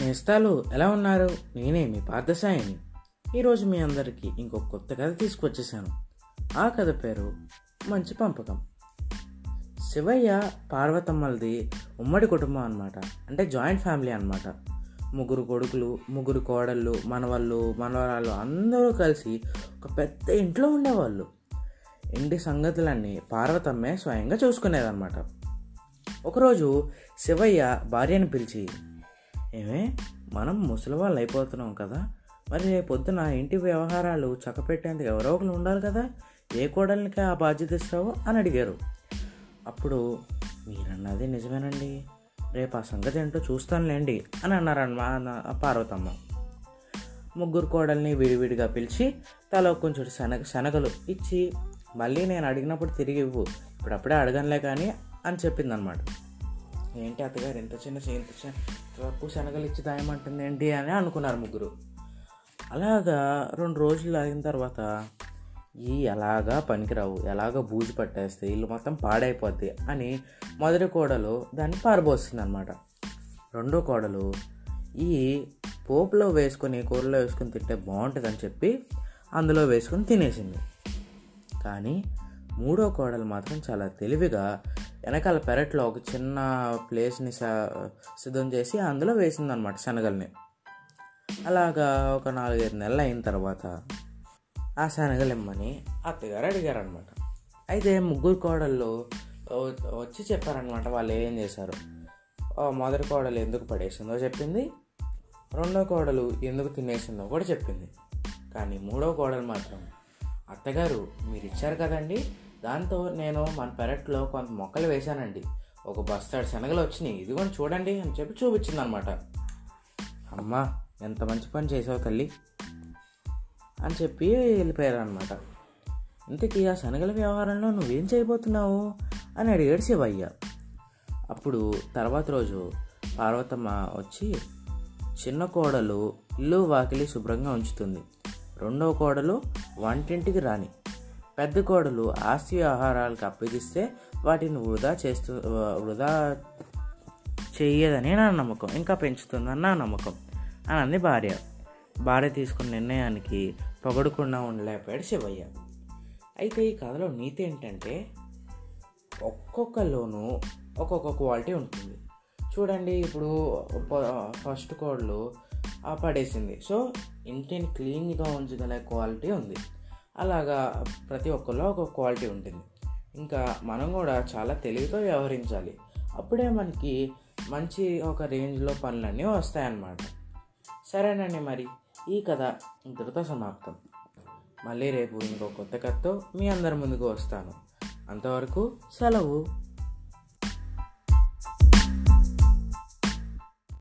నేస్తాలు ఎలా ఉన్నారు? నేనే మీ పార్థసాయిని. ఈరోజు మీ అందరికీ ఇంకో కొత్త కథ తీసుకొచ్చేసాను ఆ కథ పేరు మంచి పంపకం. శివయ్య పార్వతమ్మలది ఉమ్మడి కుటుంబం అనమాట అంటే జాయింట్ ఫ్యామిలీ అనమాట ముగ్గురు కొడుకులు ముగ్గురు కోడళ్ళు మనవాళ్ళు మనవరాళ్ళు అందరూ కలిసి ఒక పెద్ద ఇంట్లో ఉండేవాళ్ళు. ఇంటి సంగతులన్నీ పార్వతమ్మే స్వయంగా చూసుకునేదన్నమాట. ఒకరోజు శివయ్య భార్యను పిలిచి ఏమే? మనం ముసలి వాళ్ళు అయిపోతున్నాం కదా. మరి రేపు పొద్దున ఇంటి వ్యవహారాలు చక్కపెట్టేందుకు ఎవరో ఒకరు ఉండాలి కదా. ఏ కోడలికి ఆ బాధ్యత ఇస్తావు అని అడిగారు. అప్పుడు మీరన్నది నిజమేనండి. రేపు ఆ సంగతి ఏంటో చూస్తానులేండి అని అన్నారన్న పార్వతమ్మ. ముగ్గురు కోడల్ని విడివిడిగా పిలిచి తల కొంచెం శనగ శనగలు ఇచ్చి మళ్ళీ నేను అడిగినప్పుడు తిరిగి ఇవ్వు. ఇప్పుడప్పుడే అడగనులే కానీ అని చెప్పిందనమాట ఏంటి అత్తగారు ఇంత చిన్న ఇంత చిన్న తక్కువ శనగలు ఇచ్చి దాయమంటుంది ఏంటి అని అనుకున్నారు ముగ్గురు. అలాగా రెండు రోజులు ఆగిన తర్వాత ఈ ఎలాగా పనికిరావు ఎలాగ బూజు పట్టేస్తే ఇల్లు మొత్తం పాడైపోద్ది అని మొదటి కోడలు దాన్ని పారబోస్తుంది అనమాట రెండో కోడలు ఈ పోపులో వేసుకొని కూరలో వేసుకొని తింటే బాగుంటుందని చెప్పి అందులో వేసుకొని తినేసింది. కానీ మూడో కోడలు మాత్రం చాలా తెలివిగా వెనకాల పెరట్లో ఒక చిన్న ప్లేస్ని సిద్ధం చేసి అందులో వేసిందనమాట శనగల్ని. అలాగా ఒక నాలుగైదు నెలలు అయిన తర్వాత ఆ శనగలు ఇమ్మని అత్తగారు అడిగారనమాట అయితే ముగ్గురు కోడళ్ళు వచ్చి చెప్పారనమాట వాళ్ళు ఏం చేశారు? మొదటి కోడలు ఎందుకు పడేసిందో చెప్పింది రెండో కోడలు ఎందుకు తినేసిందో కూడా చెప్పింది. కానీ మూడో కోడలు మాత్రం అత్తగారు మీరు ఇచ్చారు కదండి దాంతో నేను మన పెరట్లో కొంత మొక్కలు వేశానండి. ఒక బస్తాడు శనగలు వచ్చినాయి. ఇదిగోండి చూడండి అని చెప్పి చూపించింది అనమాట అమ్మా ఎంత మంచి పని చేసావు తల్లి అని చెప్పి వెళ్ళిపోయారు అనమాట ఇంతకీ ఆ శనగల వ్యవహారంలో నువ్వేం చేయబోతున్నావు అని అడిగాడు శివయ్య. అప్పుడు తర్వాత రోజు పార్వతమ్మ వచ్చి చిన్న కోడలు ఇల్లు వాకిలి శుభ్రంగా ఉంచుతుంది. రెండవ కోడలు వంటింటికి రాని. పెద్ద కోడలు ఆస్తి ఆహారాలకు అప్పగిస్తే వాటిని వృధా చేస్తూ వృధా చేయదని నా నమ్మకం. ఇంకా పెంచుతుందని నా నమ్మకం అని అంది భార్య. భార్య తీసుకున్న నిర్ణయానికి పొగడకుండా ఉండలేకపోయాడు శివయ్య. అయితే ఈ కథలో నీతి ఏంటంటే ఒక్కొక్కలోనూ ఒక్కొక్క క్వాలిటీ ఉంటుంది. చూడండి ఇప్పుడు ఫస్ట్ కోడ్లు పడేసింది. సో ఇంటిని క్లీన్గా ఉంచగల క్వాలిటీ ఉంది. అలాగా ప్రతి ఒక్కరిలో ఒక క్వాలిటీ ఉంటుంది. ఇంకా మనం కూడా చాలా తెలివితో వ్యవహరించాలి. అప్పుడే మనకి మంచి ఒక రేంజ్లో పనులన్నీ వస్తాయన్నమాట. సరేనండి మరి ఈ కథ ఇంతటితో సమాప్తం. మళ్ళీ రేపు ఇంకో కొత్త కథతో మీ అందరి ముందుకు వస్తాను. అంతవరకు సెలవు.